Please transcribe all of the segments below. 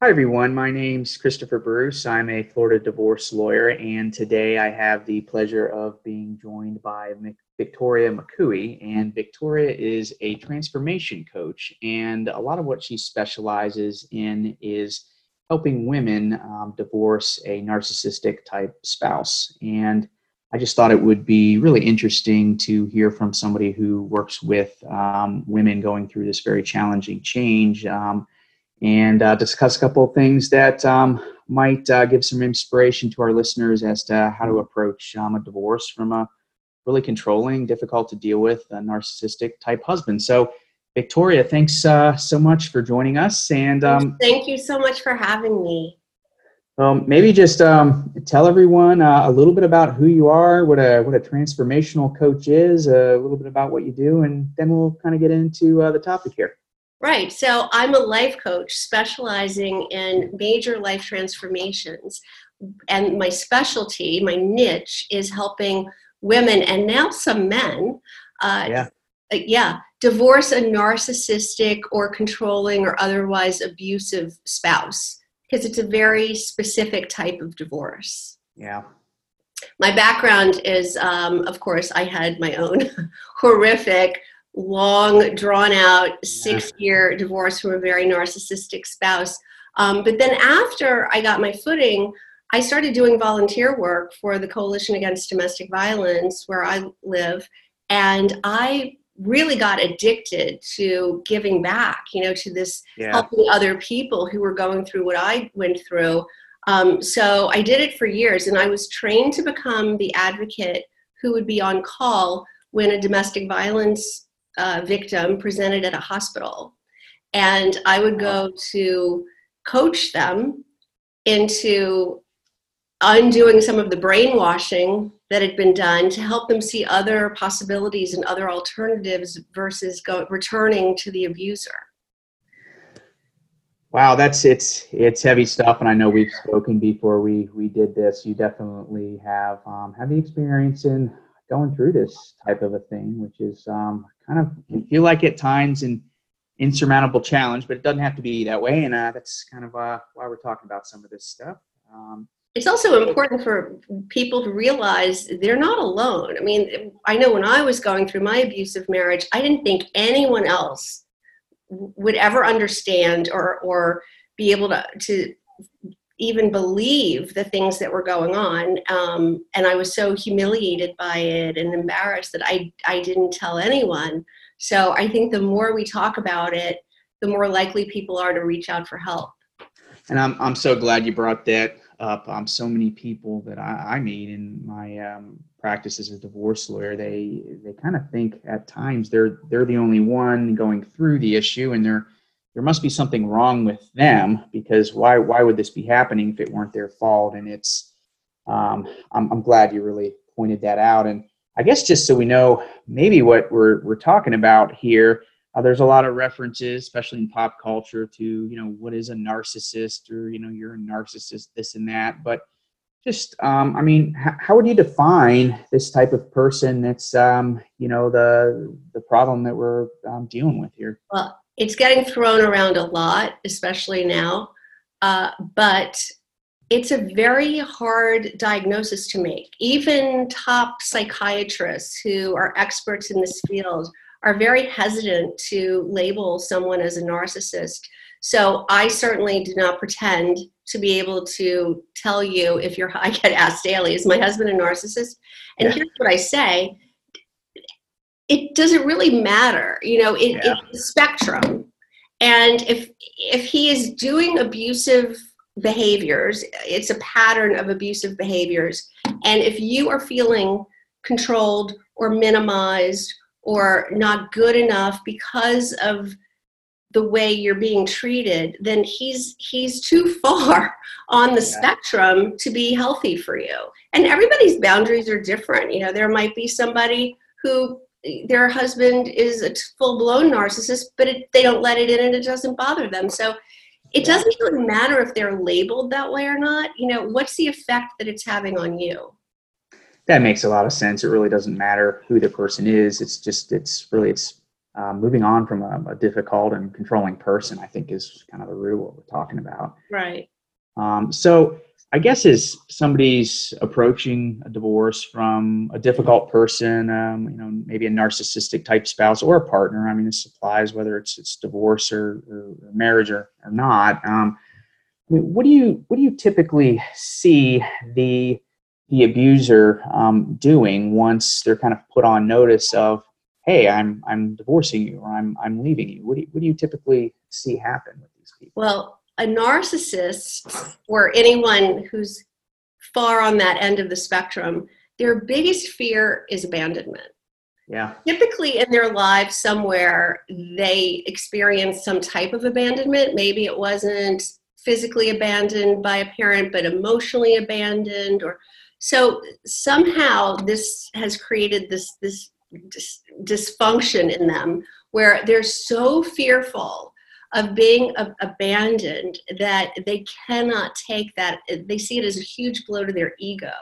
Hi, everyone. My name's Christopher Bruce. I'm a Florida divorce lawyer, and today I have the pleasure of being joined by Victoria McCooey. And Victoria is a transformation coach, and a lot of what she specializes in is helping women um, divorce a narcissistic type spouse. And I just thought it would be really interesting to hear from somebody who works with um, women going through this very challenging change. Um, and uh, discuss a couple of things that um, might uh, give some inspiration to our listeners as to how to approach um, a divorce from a really controlling, difficult to deal with, a narcissistic type husband. So, Victoria, thanks uh, so much for joining us. And um, thank you so much for having me. Um, maybe just um, tell everyone uh, a little bit about who you are, what a what a transformational coach is, a little bit about what you do, and then we'll kind of get into uh, the topic here. Right. So I'm a life coach specializing in major life transformations. And my specialty, my niche, is helping women and now some men. Uh, yeah. Uh, yeah. Divorce a narcissistic or controlling or otherwise abusive spouse because it's a very specific type of divorce. Yeah. My background is, um, of course, I had my own horrific long, drawn out, six year divorce from a very narcissistic spouse. Um, but then after I got my footing, I started doing volunteer work for the Coalition Against Domestic Violence where I live. And I really got addicted to giving back, you know, to this yeah. helping other people who were going through what I went through. Um, so I did it for years and I was trained to become the advocate who would be on call when a domestic violence uh, victim presented at a hospital. And I would go to coach them into undoing some of the brainwashing that had been done to help them see other possibilities and other alternatives versus go, returning to the abuser. Wow, that's it's it's heavy stuff, and I know we've spoken before we we did this. You definitely have um, have the experience in going through this type of a thing, which is um, kind of can feel like at times an insurmountable challenge, but it doesn't have to be that way. And uh, that's kind of uh, why we're talking about some of this stuff. Um, it's also important for people to realize they're not alone. I mean, I know when I was going through my abusive marriage, I didn't think anyone else would ever understand or or be able to to even believe the things that were going on. Um, and I was so humiliated by it and embarrassed that I, I didn't tell anyone. So I think the more we talk about it, the more likely people are to reach out for help. And I'm, I'm so glad you brought that up. Um, so many people that I, I meet in my um, practice as a divorce lawyer, they they kind of think at times they're they're the only one going through the issue, and they're there must be something wrong with them because why why would this be happening if it weren't their fault? And it's um, I'm, I'm glad you really pointed that out. And I guess just so we know maybe what we're we're talking about here, uh, there's a lot of references, especially in pop culture, to you know what is a narcissist or you know you're a narcissist, this and that. But just um, I mean, h- how would you define this type of person? That's um, you know the the problem that we're um, dealing with here. Well, it's getting thrown around a lot, especially now. Uh, but it's a very hard diagnosis to make. Even top psychiatrists who are experts in this field are very hesitant to label someone as a narcissist. So I certainly do not pretend to be able to tell you if you're, I get asked daily, is my husband a narcissist? And yeah. here's what I say it doesn't really matter. You know, it, yeah. it's a spectrum. And if if he is doing abusive behaviors, it's a pattern of abusive behaviors. And if you are feeling controlled or minimized or not good enough because of the way you're being treated, then he's he's too far on the yeah. spectrum to be healthy for you. And everybody's boundaries are different. You know, there might be somebody who their husband is a full blown narcissist, but it, they don't let it in and it doesn't bother them. So it doesn't really matter if they're labeled that way or not. You know, what's the effect that it's having on you? That makes a lot of sense. It really doesn't matter who the person is. It's just, it's really, it's uh, moving on from a, a, difficult and controlling person, I think, is kind of the root of what we're talking about. Right. Um, so, I guess as somebody's approaching a divorce from a difficult person, um, you know, maybe a narcissistic type spouse or a partner. I mean, this applies whether it's it's divorce or, or marriage or, or not. Um, I mean, what do you what do you typically see the the abuser um, doing once they're kind of put on notice of, hey, I'm I'm divorcing you or I'm I'm leaving you? What do you, what do you typically see happen with these people? Well, a narcissist or anyone who's far on that end of the spectrum, their biggest fear is abandonment. Yeah. Typically in their lives somewhere they experience some type of abandonment. Maybe it wasn't physically abandoned by a parent but emotionally abandoned or so somehow this has created this this dysfunction in them where they're so fearful of being a- abandoned that they cannot take that they see it as a huge blow to their ego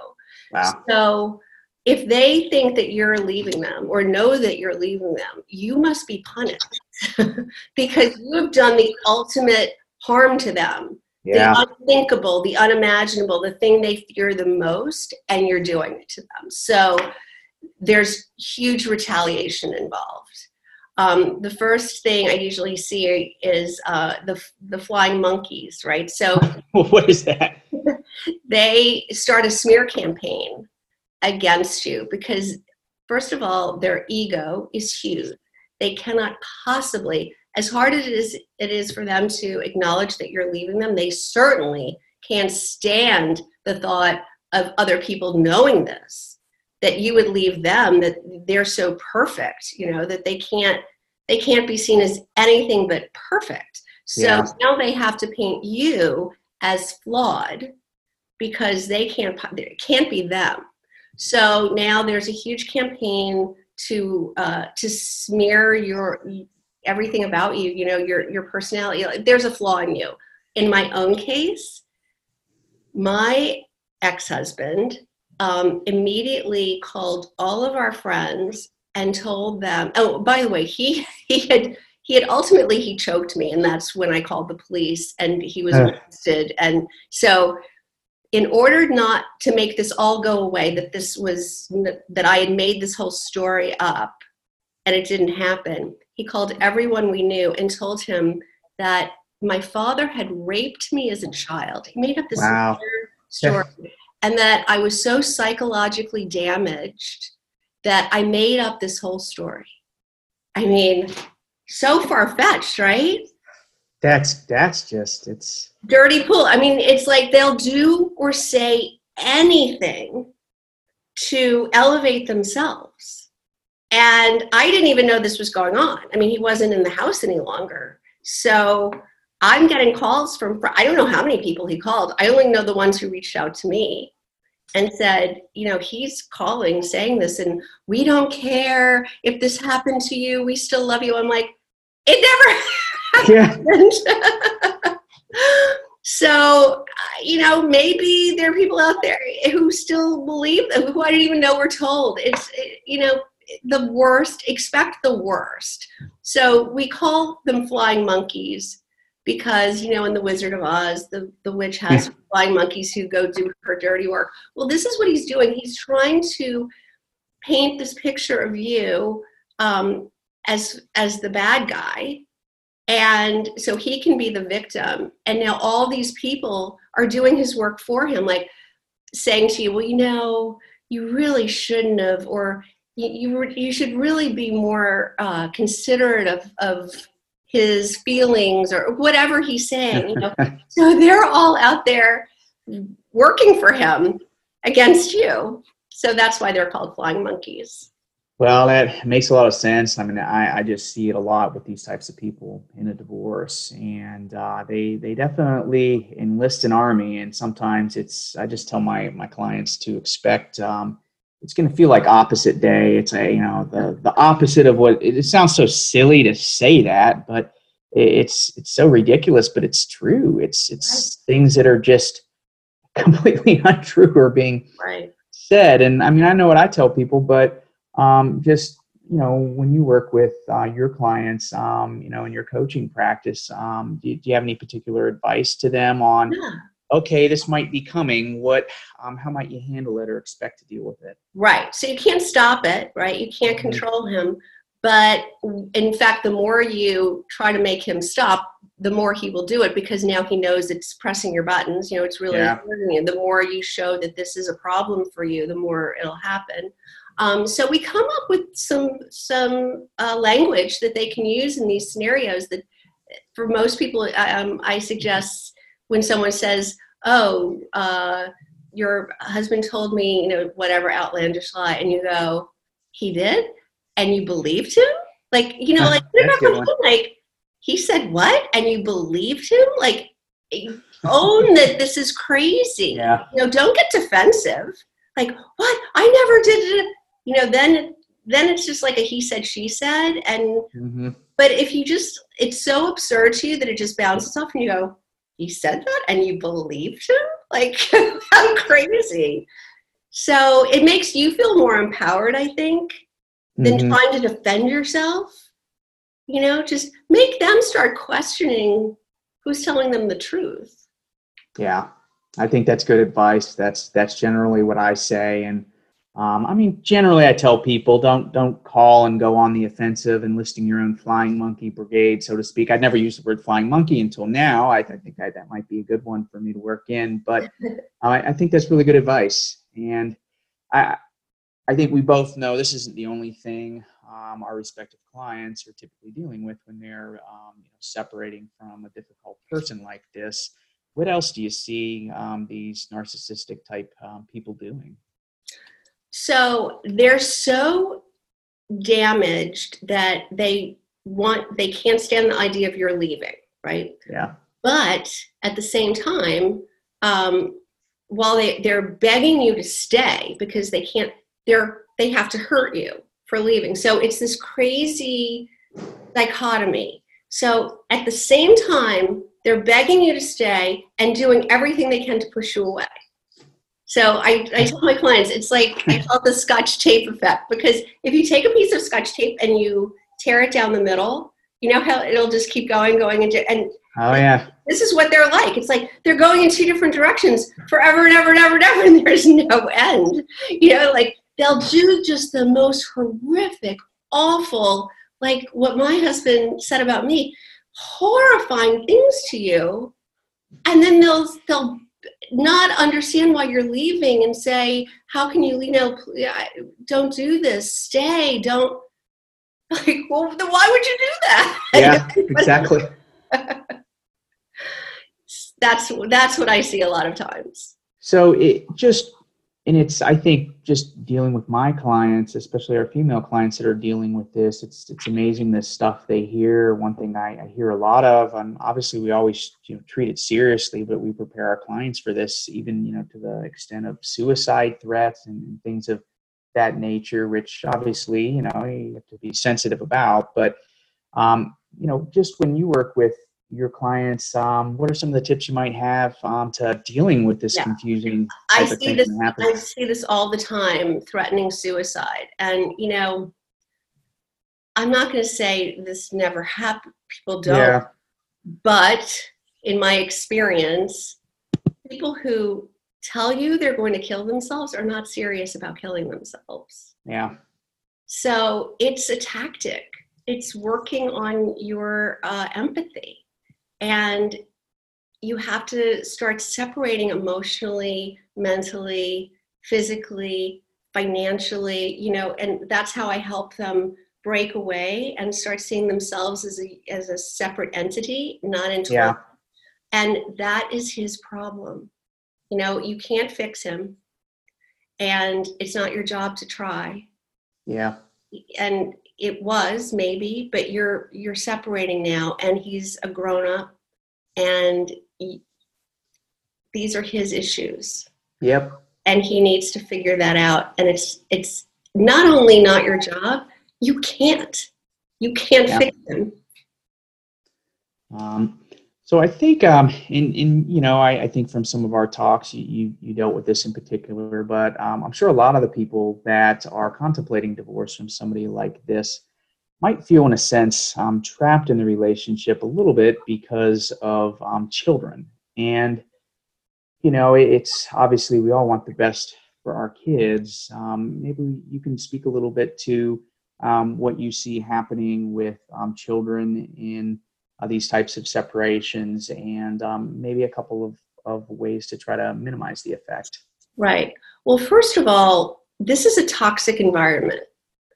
wow. so if they think that you're leaving them or know that you're leaving them you must be punished because you have done the ultimate harm to them yeah. the unthinkable the unimaginable the thing they fear the most and you're doing it to them so there's huge retaliation involved um, the first thing I usually see is uh, the the flying monkeys, right? So what is that? they start a smear campaign against you because first of all, their ego is huge. They cannot possibly, as hard as it is, it is for them to acknowledge that you're leaving them. They certainly can't stand the thought of other people knowing this that you would leave them that they're so perfect you know that they can't they can't be seen as anything but perfect. So yeah. now they have to paint you as flawed because they can't it can't be them. So now there's a huge campaign to uh, to smear your everything about you you know your your personality. There's a flaw in you. In my own case my ex-husband um, immediately called all of our friends and told them oh by the way he he had he had ultimately he choked me and that's when i called the police and he was arrested. And so in order not to make this all go away that this was that i had made this whole story up and it didn't happen he called everyone we knew and told him that my father had raped me as a child. He made up this wow. story and that I was so psychologically damaged that I made up this whole story. I mean, so far fetched, right? That's that's just it's dirty pool. I mean, it's like they'll do or say anything to elevate themselves. And I didn't even know this was going on. I mean, he wasn't in the house any longer. So I'm getting calls from, I don't know how many people he called. I only know the ones who reached out to me and said, you know, he's calling saying this, and we don't care if this happened to you. We still love you. I'm like, it never happened. Yeah. so, uh, you know, maybe there are people out there who still believe who I didn't even know were told. It's, uh, you know, the worst, expect the worst. So we call them flying monkeys because you know in the wizard of oz the, the witch has flying monkeys who go do her dirty work. Well this is what he's doing. He's trying to paint this picture of you um, as as the bad guy. And so he can be the victim. And now all these people are doing his work for him like saying to you well you know you really shouldn't have or you you, you should really be more uh, considerate of, of his feelings or whatever he's saying. You know? so they're all out there working for him against you. So that's why they're called flying monkeys. Well, that makes a lot of sense. I mean, I, I just see it a lot with these types of people in a divorce, and uh, they they definitely enlist an army. And sometimes it's I just tell my my clients to expect um, it's going to feel like opposite day. It's a you know the the opposite of what it, it sounds so silly to say that, but it's it's so ridiculous, but it's true. It's it's right. things that are just completely untrue are being right. said. And I mean, I know what I tell people, but um, just you know, when you work with uh, your clients, um, you know, in your coaching practice, um, do, do, you have any particular advice to them on, yeah. Okay, this might be coming. What, um, how might you handle it or expect to deal with it? Right. So you can't stop it, right? You can't mm-hmm. control him. But in fact, the more you try to make him stop, the more he will do it because now he knows it's pressing your buttons. You know, it's really yeah. The more you show that this is a problem for you, the more it'll happen. Um, so we come up with some some uh, language that they can use in these scenarios. That for most people, um, I suggest when someone says, "Oh, uh, your husband told me, you know, whatever outlandish lie," and you go, "He did," and you believed him, like you know, like like he said what, and you believed him, like own that this is crazy. Yeah. You know, don't get defensive. Like, what? I never did it you know then then it's just like a he said she said and mm-hmm. but if you just it's so absurd to you that it just bounces off and you go he said that and you believed him? Like how crazy. So it makes you feel more empowered i think than mm-hmm. trying to defend yourself. You know just make them start questioning who's telling them the truth. Yeah. I think that's good advice. That's that's generally what i say. And um, I mean, generally, I tell people don't don't call and go on the offensive, enlisting your own flying monkey brigade, so to speak. I'd never used the word flying monkey until now. I, I think I, that might be a good one for me to work in, but I, I think that's really good advice. And I I think we both know this isn't the only thing um, our respective clients are typically dealing with when they're um, you know, separating from a difficult person like this. What else do you see um, these narcissistic type um, people doing? So they're so damaged that they want they can't stand the idea of your leaving, right? Yeah. But at the same time, um, while they they're begging you to stay because they can't, they're they have to hurt you for leaving. So it's this crazy dichotomy. So at the same time, they're begging you to stay and doing everything they can to push you away. So I, I tell my clients, it's like I call it the scotch tape effect because if you take a piece of scotch tape and you tear it down the middle, you know how it'll just keep going, going, and, and oh yeah, this is what they're like. It's like they're going in two different directions forever and ever and ever and ever, and there's no end. You know, like they'll do just the most horrific, awful, like what my husband said about me, horrifying things to you, and then they'll they'll not understand why you're leaving and say, how can you, you know, don't do this, stay, don't. Like, well, then why would you do that? Yeah, exactly. that's that's what I see a lot of times. So it just and it's i think just dealing with my clients especially our female clients that are dealing with this it's it's amazing the stuff they hear. One thing i, I hear a lot of and obviously we always you know treat it seriously but we prepare our clients for this even you know to the extent of suicide threats and, and things of that nature which obviously you know you have to be sensitive about. But um, you know just when you work with your clients um, what are some of the tips you might have um, to dealing with this yeah. confusing i see this i see this all the time threatening suicide. And you know i'm not going to say this never happened people don't. Yeah. but in my experience people who tell you they're going to kill themselves are not serious about killing themselves. Yeah. So it's a tactic. It's working on your uh, empathy and you have to start separating emotionally, mentally, physically, financially, you know, and that's how I help them break away and start seeing themselves as a as a separate entity, not into yeah. and that is his problem. You know, you can't fix him and it's not your job to try. Yeah. And it was maybe but you're you're separating now and he's a grown up and he, these are his issues. Yep. And he needs to figure that out and it's it's not only not your job you can't. You can't yep. fix him. Um, So I think, um, in, in you know, I, I think from some of our talks, you, you, you dealt with this in particular, but um, I'm sure a lot of the people that are contemplating divorce from somebody like this might feel, in a sense, um, trapped in the relationship a little bit because of um, children. And you know, it, it's obviously we all want the best for our kids. Um, maybe you can speak a little bit to um, what you see happening with children in uh, these types of separations and um, maybe a couple of, of ways to try to minimize the effect. Right. Well, first of all, this is a toxic environment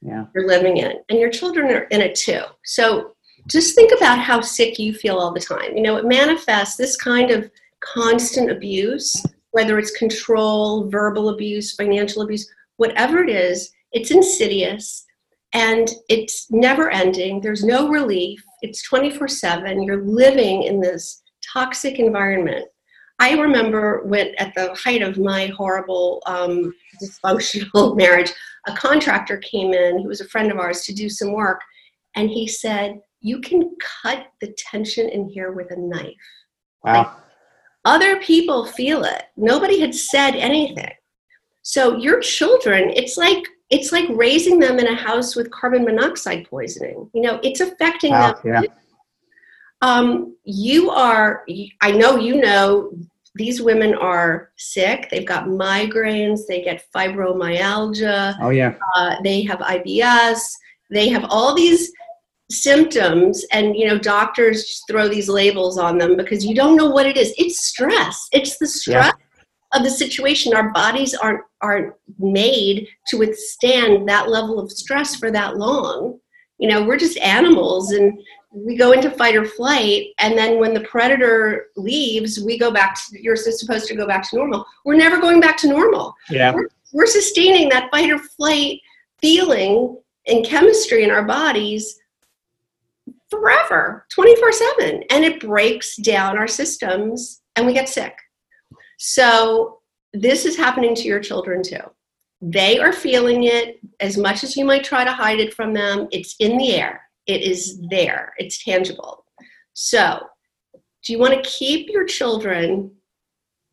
yeah. you're living in, and your children are in it too. So just think about how sick you feel all the time. You know, it manifests this kind of constant abuse, whether it's control, verbal abuse, financial abuse, whatever it is, it's insidious and it's never ending. There's no relief. It's 24 7. You're living in this toxic environment. I remember when, at the height of my horrible um, dysfunctional marriage, a contractor came in, he was a friend of ours, to do some work, and he said, You can cut the tension in here with a knife. Wow. Like, other people feel it. Nobody had said anything. So your children, it's like it's like raising them in a house with carbon monoxide poisoning. You know, it's affecting wow, them. Yeah. Um, you are. I know you know these women are sick. They've got migraines. They get fibromyalgia. Oh yeah. Uh, they have IBS. They have all these symptoms and you know doctors throw these labels on them because you don't know what it is it's stress it's the stress yeah. Of the situation. Our bodies aren't aren't made to withstand that level of stress for that long. You know we're just animals and we go into fight or flight and then when the predator leaves we go back to you're supposed to go back to normal. We're never going back to normal. Yeah. We're, we're sustaining that fight or flight feeling and chemistry in our bodies forever 24 7 and it breaks down our systems and we get sick so this is happening to your children too. They are feeling it as much as you might try to hide it from them. It's in the air. It is there. It's tangible. So do you want to keep your children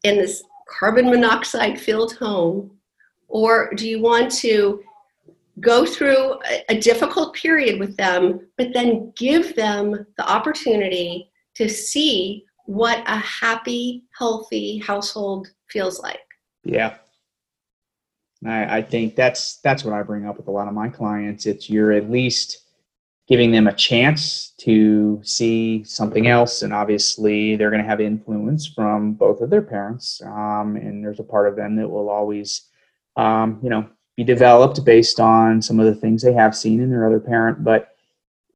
in this carbon monoxide filled home? Or do you want to go through a, difficult period with them, but then give them the opportunity to see what a happy, healthy household feels like. Yeah. I, I think that's that's what I bring up with a lot of my clients. It's you're at least giving them a chance to see something else and obviously they're going to have influence from both of their parents um, and there's a part of them that will always um, you know be developed based on some of the things they have seen in their other parent. But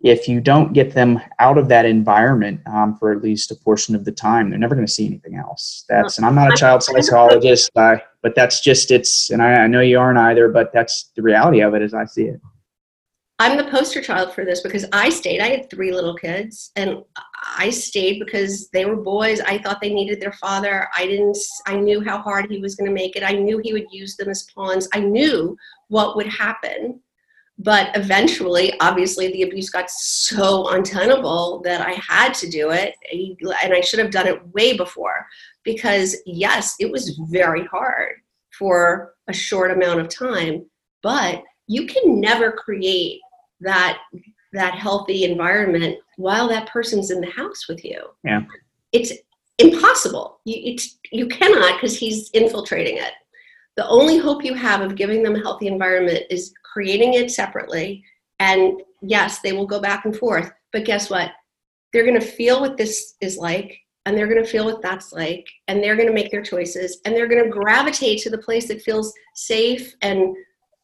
if you don't get them out of that environment um, for at least a portion of the time, they're never going to see anything else. That's, and I'm not a child psychologist, uh, but that's just it's, and I, I know you aren't either, but that's the reality of it as I see it. I'm the poster child for this because I stayed. I had three little kids, and I stayed because they were boys. I thought they needed their father. I didn't. I knew how hard he was going to make it. I knew he would use them as pawns. I knew what would happen, but eventually, obviously, the abuse got so untenable that I had to do it, and I should have done it way before. Because yes, it was very hard for a short amount of time, but you can never create that that healthy environment while that person's in the house with you. Yeah. It's impossible. You, it's, you cannot because he's infiltrating it. The only hope you have of giving them a healthy environment is creating it separately. And yes, they will go back and forth. But guess what? They're going to feel what this is like, and they're going to feel what that's like, and they're going to make their choices, and they're going to gravitate to the place that feels safe and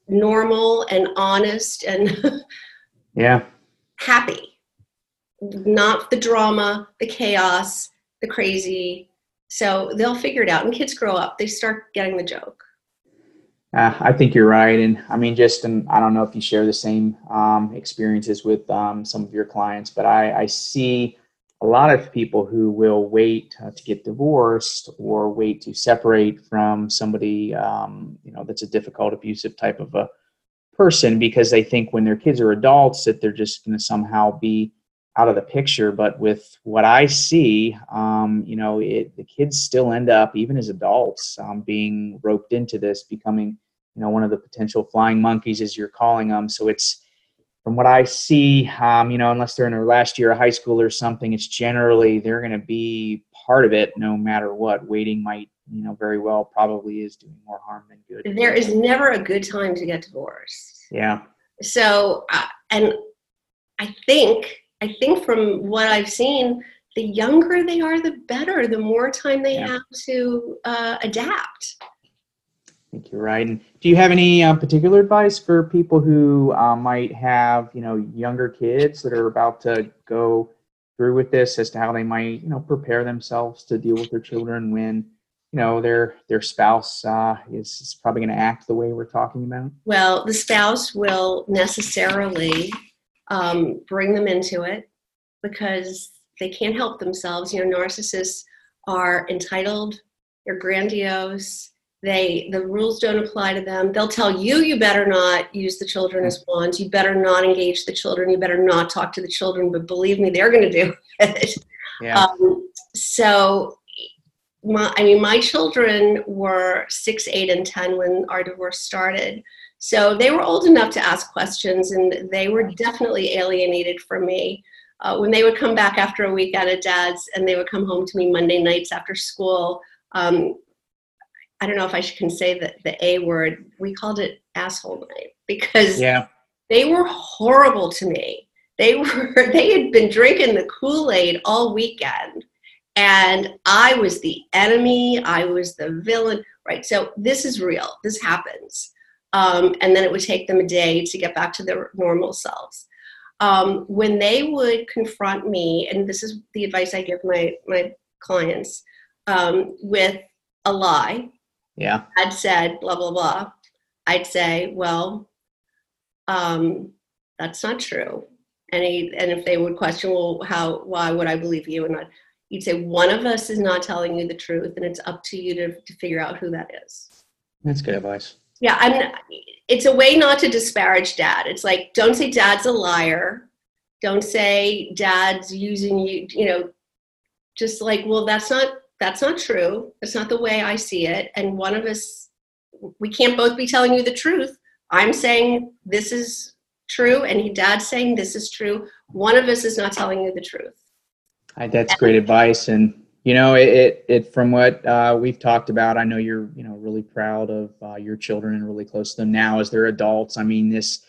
normal and honest and yeah happy not the drama the chaos the crazy so they'll figure it out and kids grow up they start getting the joke uh, I think you're right, and I mean, just and I don't know if you share the same um, experiences with um, some of your clients, but I, I see a lot of people who will wait uh, to get divorced or wait to separate from somebody um, you know that's a difficult abusive type of a person because they think when their kids are adults that they're just going to somehow be out of the picture. But with what I see, um, you know, it, the kids still end up, even as adults, um, being roped into this, becoming, you know, one of the potential flying monkeys, as you're calling them. So it's from what I see, um, you know, unless they're in their last year of high school or something, it's generally they're going to be part of it no matter what. Waiting might, you know, very well probably is doing more harm than good. There is never a good time to get divorced. Yeah. So, uh, and I think, I think from what I've seen, the younger they are, the better. The more time they Yeah. have to uh, adapt. I think you're right. And do you have any uh, particular advice for people who uh, might have, you know, younger kids that are about to go through with this, as to how they might, you know, prepare themselves to deal with their children when, you know, their their spouse uh, is, is probably going to act the way we're talking about? Well, the spouse will necessarily um, bring them into it because they can't help themselves. You know, narcissists are entitled, they're grandiose. They the rules don't apply to them. They'll tell you you better not use the children as pawns. You better not engage the children. You better not talk to the children. But believe me, they're going to do it. Yeah. Um, so, my, I mean, my children were six, eight, and 10 when our divorce started. So they were old enough to ask questions, and they were definitely alienated from me. Uh, when they would come back after a week out of dad's and they would come home to me Monday nights after school, um, I don't know if I can say the, the A word. We called it asshole night because yeah. they were horrible to me. They were they had been drinking the Kool-Aid all weekend and I was the enemy, I was the villain, right? So this is real. This happens. Um, and then it would take them a day to get back to their normal selves. Um, when they would confront me, and this is the advice I give my my clients, um, with a lie, Yeah. I'd said blah blah blah, I'd say, well, um, that's not true. And he, and if they would question, well, how why would I believe you? And I'd, you'd say, one of us is not telling you the truth, and it's up to you to to figure out who that is. That's good advice. Yeah, I'm. It's a way not to disparage dad. It's like don't say dad's a liar. Don't say dad's using you. You know, just like well, that's not that's not true. That's not the way I see it. And one of us, we can't both be telling you the truth. I'm saying this is true, and he, dad's saying this is true. One of us is not telling you the truth. That's great advice, and you know, it, it, it from what uh, we've talked about, I know you're, you know, really proud of uh, your children and really close to them now as they're adults. I mean, this,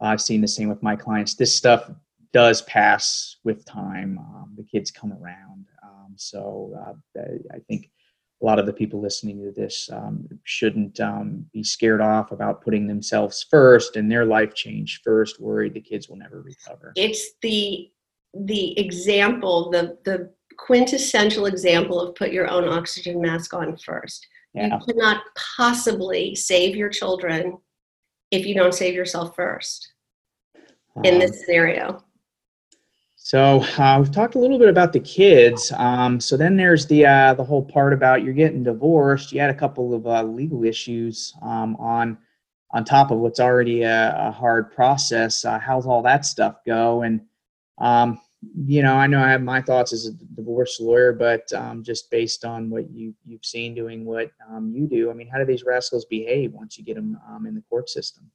I've seen the same with my clients. This stuff does pass with time. Um, the kids come around. Um, so uh, I think a lot of the people listening to this um, shouldn't um, be scared off about putting themselves first and their life change first, worried the kids will never recover. It's the the example, the the quintessential example of put your own oxygen mask on first. Yeah. You cannot possibly save your children if you don't save yourself first in Um, this scenario. So uh, we've talked a little bit about the kids. Um, so then there's the uh, the whole part about you're getting divorced. You had a couple of uh, legal issues um, on on top of what's already a, a hard process. Uh, how's all that stuff go? And um, you know, I know I have my thoughts as a divorce lawyer, but um, just based on what you you've seen doing what um, you do, I mean, how do these rascals behave once you get them um, in the court system?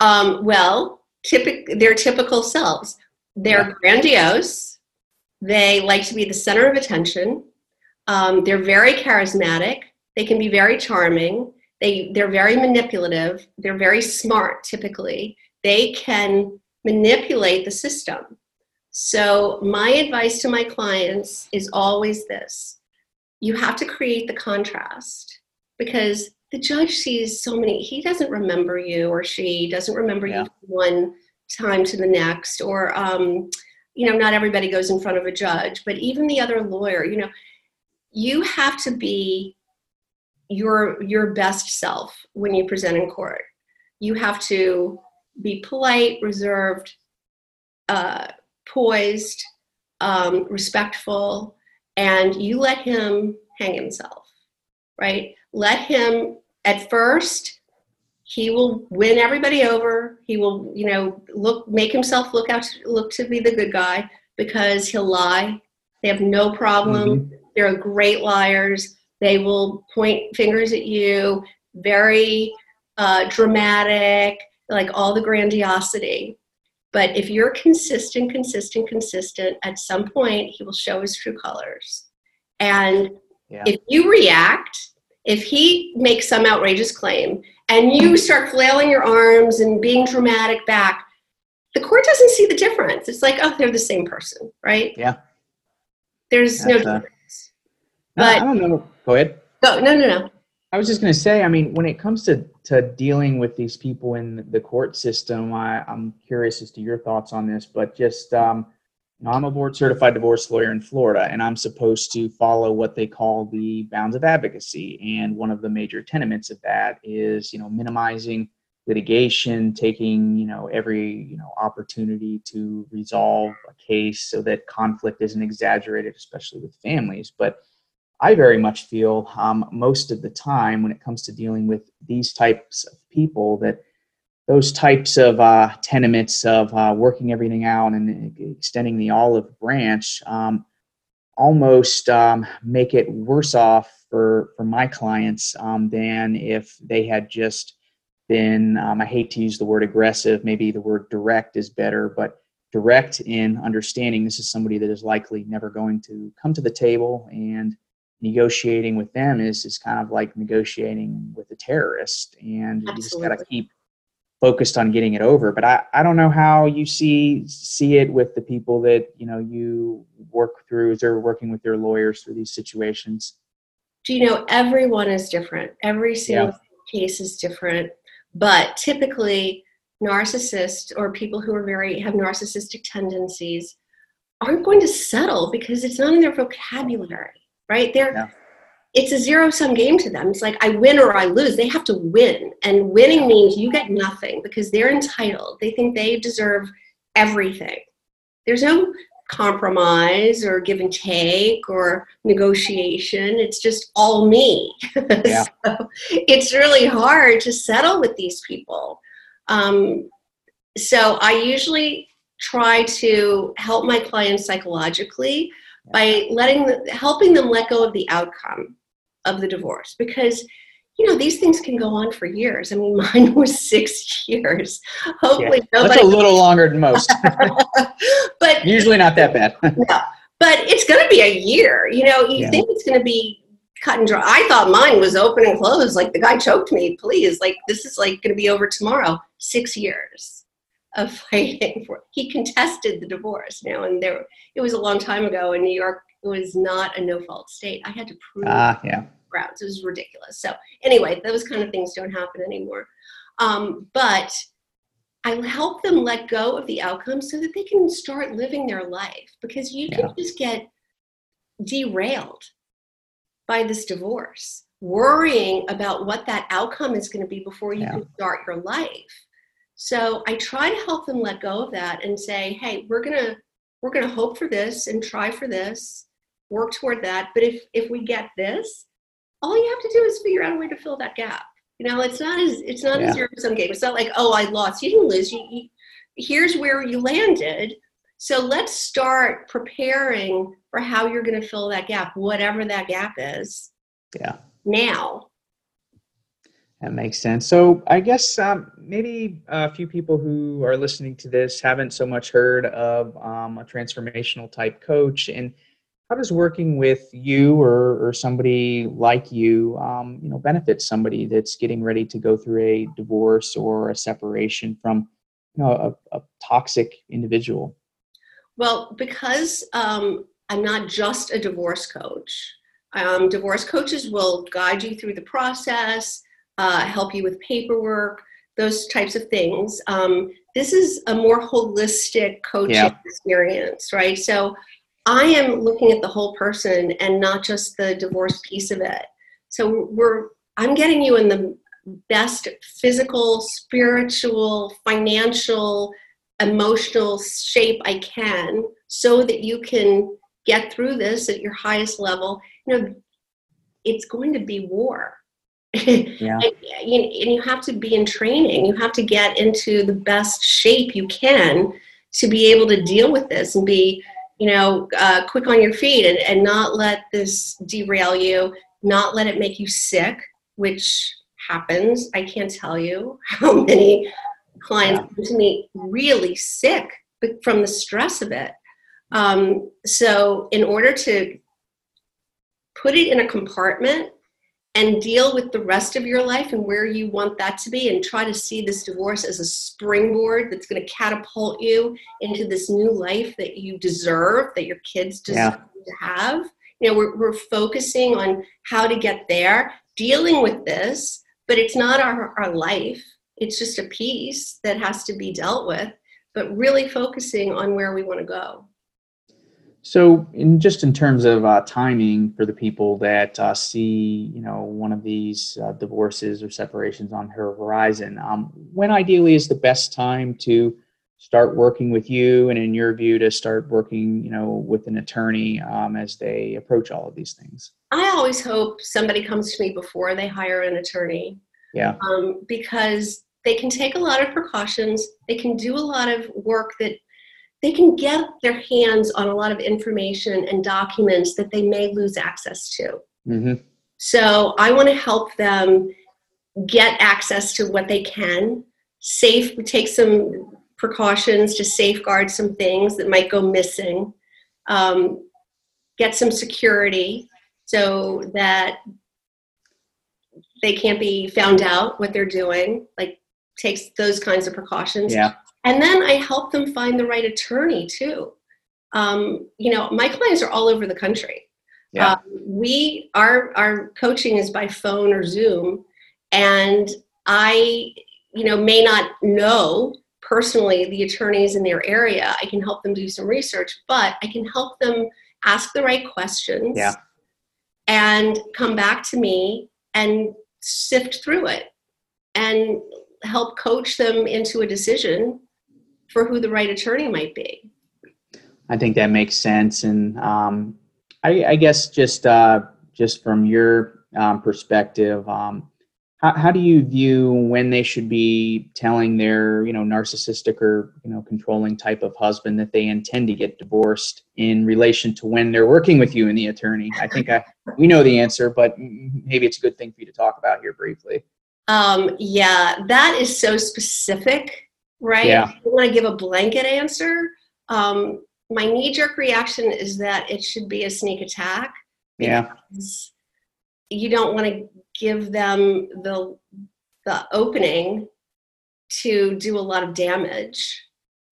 Um, well, typic, they're typical selves. They're Yeah. grandiose. They like to be the center of attention. Um, they're very charismatic. They can be very charming. They they're very manipulative. They're very smart. Typically, they can manipulate the system. So my advice to my clients is always this: you have to create the contrast because the judge sees so many. He doesn't remember you, or she doesn't remember Yeah. you from one time to the next, or um, you know, not everybody goes in front of a judge, but even the other lawyer, you know, you have to be your your best self when you present in court. You have to be polite, reserved, uh, poised, um, respectful, and you let him hang himself, right? Let him at first. He will win everybody over. He will, you know, look make himself look out look to be the good guy. because he'll lie. They have no problem. Mhm. They're great liars. They will point fingers at you, very uh, dramatic, like all the grandiosity. But if you're consistent, consistent, consistent, at some point he will show his true colors. And Yeah. if you react, if he makes some outrageous claim and you start flailing your arms and being dramatic back, the court doesn't see the difference. It's like, oh, they're the same person, right? Yeah. There's no That's, uh, difference. No, I But- don't know. Go ahead. No, no, no, no. I was just going to say, I mean, when it comes to, to dealing with these people in the court system, I, I'm curious as to your thoughts on this, but just, um, you know, I'm a board certified divorce lawyer in Florida, and I'm supposed to follow what they call the bounds of advocacy. And one of the major tenements of that is, you know, minimizing litigation, taking, you know, every, you know, opportunity to resolve a case so that conflict isn't exaggerated, especially with families. But I very much feel um, most of the time when it comes to dealing with these types of people that those types of uh, tenements of uh, working everything out and extending the olive branch um, almost um, make it worse off for, for my clients um, than if they had just been, um, I hate to use the word aggressive, maybe the word direct is better, but direct in understanding this is somebody that is likely never going to come to the table and negotiating with them is is kind of like negotiating with a terrorist and you just got to keep focused on getting it over. But I, I don't know how you see see it with the people that you know you work through as they're working with their lawyers through these situations. Do you know everyone is different? Every single case is different, but typically narcissists or people who are very have narcissistic tendencies aren't going to settle because it's not in their vocabulary, right? They're Yeah. it's a zero sum game to them. It's like I win or I lose. They have to win. And winning means you get nothing because they're entitled. They think they deserve everything. There's no compromise or give and take or negotiation. It's just all me. Yeah. so it's really hard to settle with these people. Um, so I usually try to help my clients psychologically by letting the, helping them let go of the outcome of the divorce because you know these things can go on for years. I mean mine was six years. Hopefully that's nobody a little longer than most. But usually not that bad. No but it's going to be a year you know you Yeah. think it's going to be cut and dry. I thought mine was open and closed like the guy choked me please like this is like going to be over tomorrow. Six years of fighting for he contested the divorce you now and there it was a long time ago in new york it was not a no fault state i had to prove ah yeah grounds. It was ridiculous. So anyway, those kind of things don't happen anymore. Um, but I help them let go of the outcome so that they can start living their life because you can just get derailed by this divorce, worrying about what that outcome is going to be before you Yeah. can start your life. So I try to help them let go of that and say, hey, we're gonna we're gonna hope for this and try for this, work toward that. But if if we get this, all you have to do is figure out a way to fill that gap. You know, it's not as it's not Yeah. a zero sum game. It's not like oh, I lost. You didn't lose. You, you here's where you landed. So let's start preparing for how you're going to fill that gap, whatever that gap is. Yeah. Now, That makes sense. So I guess um, maybe a few people who are listening to this haven't so much heard of um, a transformational type coach, and how does working with you or, or somebody like you, um, you know, benefit somebody that's getting ready to go through a divorce or a separation from, you know, a, a toxic individual? Well, because um, I'm not just a divorce coach, um, divorce coaches will guide you through the process, uh, help you with paperwork, those types of things. Um, this is a more holistic coaching Yeah. experience, right? So I am looking at the whole person and not just the divorce piece of it. So we're I'm getting you in the best physical, spiritual, financial, emotional shape I can so that you can get through this at your highest level. You know, it's going to be war. Yeah. and, you, and you have to be in training. You have to get into the best shape you can to be able to deal with this and be you know, uh, quick on your feet and, and not let this derail you, not let it make you sick, which happens. I can't tell you how many clients come to me really sick from the stress of it. Um, so, in order to put it in a compartment and deal with the rest of your life and where you want that to be and try to see this divorce as a springboard that's going to catapult you into this new life that you deserve that your kids deserve yeah. to have. You know we're, we're focusing on how to get there dealing with this but it's not our, our life. It's just a piece that has to be dealt with but really focusing on where we want to go so, in just in terms of uh, timing for the people that uh, see, you know, one of these uh, divorces or separations on her horizon, um, when ideally is the best time to start working with you, and in your view, to start working, you know, with an attorney um, as they approach all of these things? I always hope somebody comes to me before they hire an attorney. Yeah. Um, because they can take a lot of precautions. They can do a lot of work that they can get their hands on a lot of information and documents that they may lose access to. Mm-hmm. So I want to help them get access to what they can. Safe, take some precautions to safeguard some things that might go missing. Um, get some security so that they can't be found out what they're doing. Like takes those kinds of precautions. Yeah. And then I help them find the right attorney too. Um, you know, my clients are all over the country. Yeah. Um, we our our coaching is by phone or Zoom, and I, you know, may not know personally the attorneys in their area. I can help them do some research, but I can help them ask the right questions. Yeah. And come back to me and sift through it and help coach them into a decision for who the right attorney might be. I think that makes sense, and um, I, I, guess just uh, just from your um, perspective, um, how, how do you view when they should be telling their you know narcissistic or you know controlling type of husband that they intend to get divorced in relation to when they're working with you and the attorney? I think I we know the answer, but maybe it's a good thing for you to talk about here briefly. Um, yeah, that is so specific right? Yeah. I don't want to give a blanket answer. Um, my knee jerk reaction is that it should be a sneak attack. Yeah. You don't want to give them the the opening to do a lot of damage.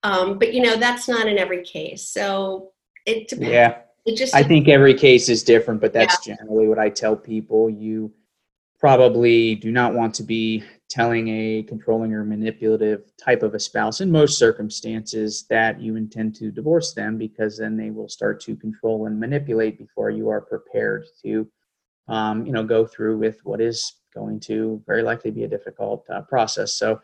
Um, but you know that's not in every case. So it depends. Yeah. It just I think every case is different, but that's yeah. generally what I tell people. You probably do not want to be telling a controlling or manipulative type of a spouse in most circumstances that you intend to divorce them because then they will start to control and manipulate before you are prepared to um, you know go through with what is going to very likely be a difficult uh, process. So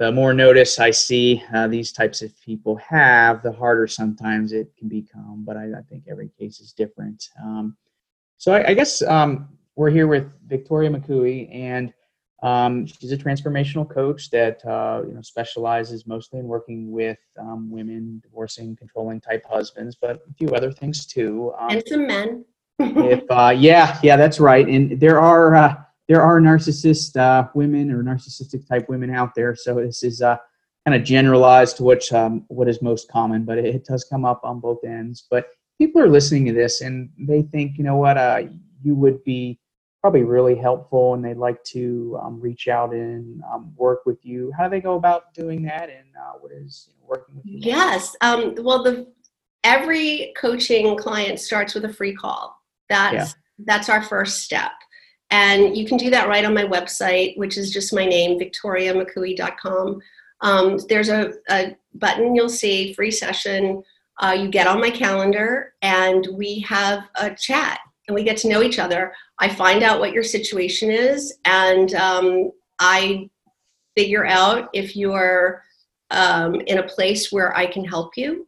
the more notice i see uh, these types of people have the harder sometimes it can become but i, I think every case is different. Um, so I, I guess um, we're here with victoria mccooey and um, she's a transformational coach that uh, you know specializes mostly in working with um, women divorcing, controlling type husbands, but a few other things too. Um, and some men. if uh, yeah, yeah, that's right. And there are uh, there are narcissist uh, women or narcissistic type women out there. So this is uh, kind of generalized to which um, what is most common, but it, it, does come up on both ends. But people are listening to this and they think, you know what, uh, you would be probably really helpful and they'd like to um, reach out and um, work with you, how do they go about doing that and uh, what is you know, working with you? Yes. Um, well, the every coaching client starts with a free call. That's yeah. that's our first step. And you can do that right on my website, which is just my name, victoriamccooey.com. Um, there's a, a, button you'll see, free session. Uh, you get on my calendar and we have a chat and we get to know each other. I find out what your situation is, and um, I figure out if you're um, in a place where I can help you.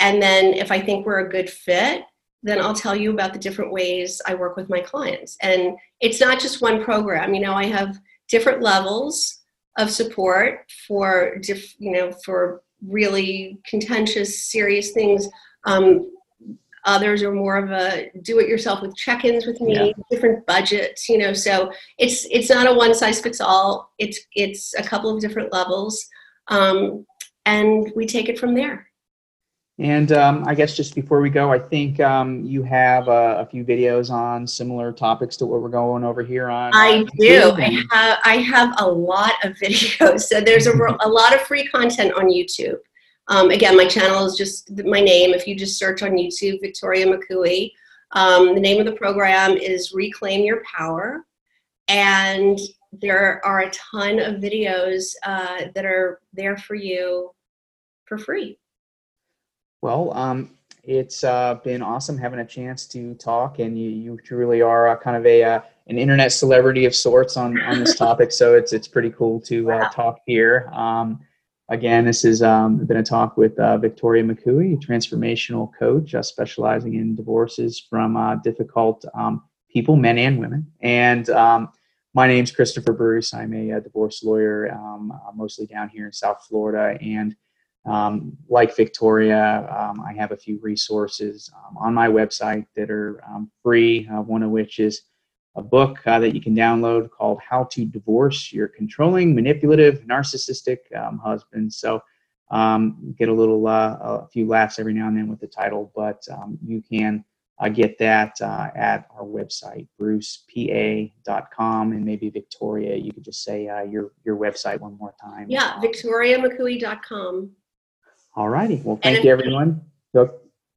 And then if I think we're a good fit, then I'll tell you about the different ways I work with my clients. And it's not just one program. You know, I have different levels of support for diff, you know for really contentious, serious things. Um, Others are more of a do-it-yourself with check-ins with me, Yeah. different budgets, you know. So it's it's not a one-size-fits-all. It's it's a couple of different levels, um, and we take it from there. And um, I guess just before we go, I think um, you have uh, a few videos on similar topics to what we're going over here on. I uh, do. I have I have a lot of videos. So there's a, a lot of free content on YouTube. Um, again, my channel is just my name. If you just search on YouTube, Victoria McCooey. Um, the name of the program is Reclaim Your Power, and there are a ton of videos uh, that are there for you for free. Well, um, it's uh, been awesome having a chance to talk, and you, you truly are uh, kind of a uh, an internet celebrity of sorts on, on this topic. So it's it's pretty cool to uh, Wow. talk here. Um, again, this has um, been a talk with uh, Victoria McCooey, a transformational coach uh, specializing in divorces from uh, difficult um, people, men and women. And um, my name's Christopher Bruce. I'm a, uh divorce lawyer, um, uh, mostly down here in South Florida, and um, like Victoria, um, I have a few resources on my website that are free, uh, one of which is a book uh, that you can download called How to Divorce Your Controlling, Manipulative, Narcissistic um, Husband. So um, get a little, uh, a few laughs every now and then with the title, but um, you can uh, get that uh, at our website, brucepa.com, and maybe Victoria, you could just say uh, your, your website one more time. Yeah, victoriamccooey.com. All righty. Well, thank if- you, everyone. Go.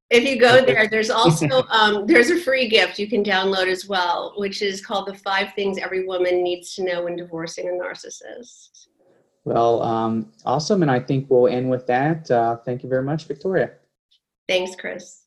If you go there, there's also um, there's a free gift you can download as well, which is called the five things every woman needs to know when divorcing a narcissist. Well, um, awesome. And I think we'll end with that. Uh, thank you very much, Victoria. Thanks, Chris.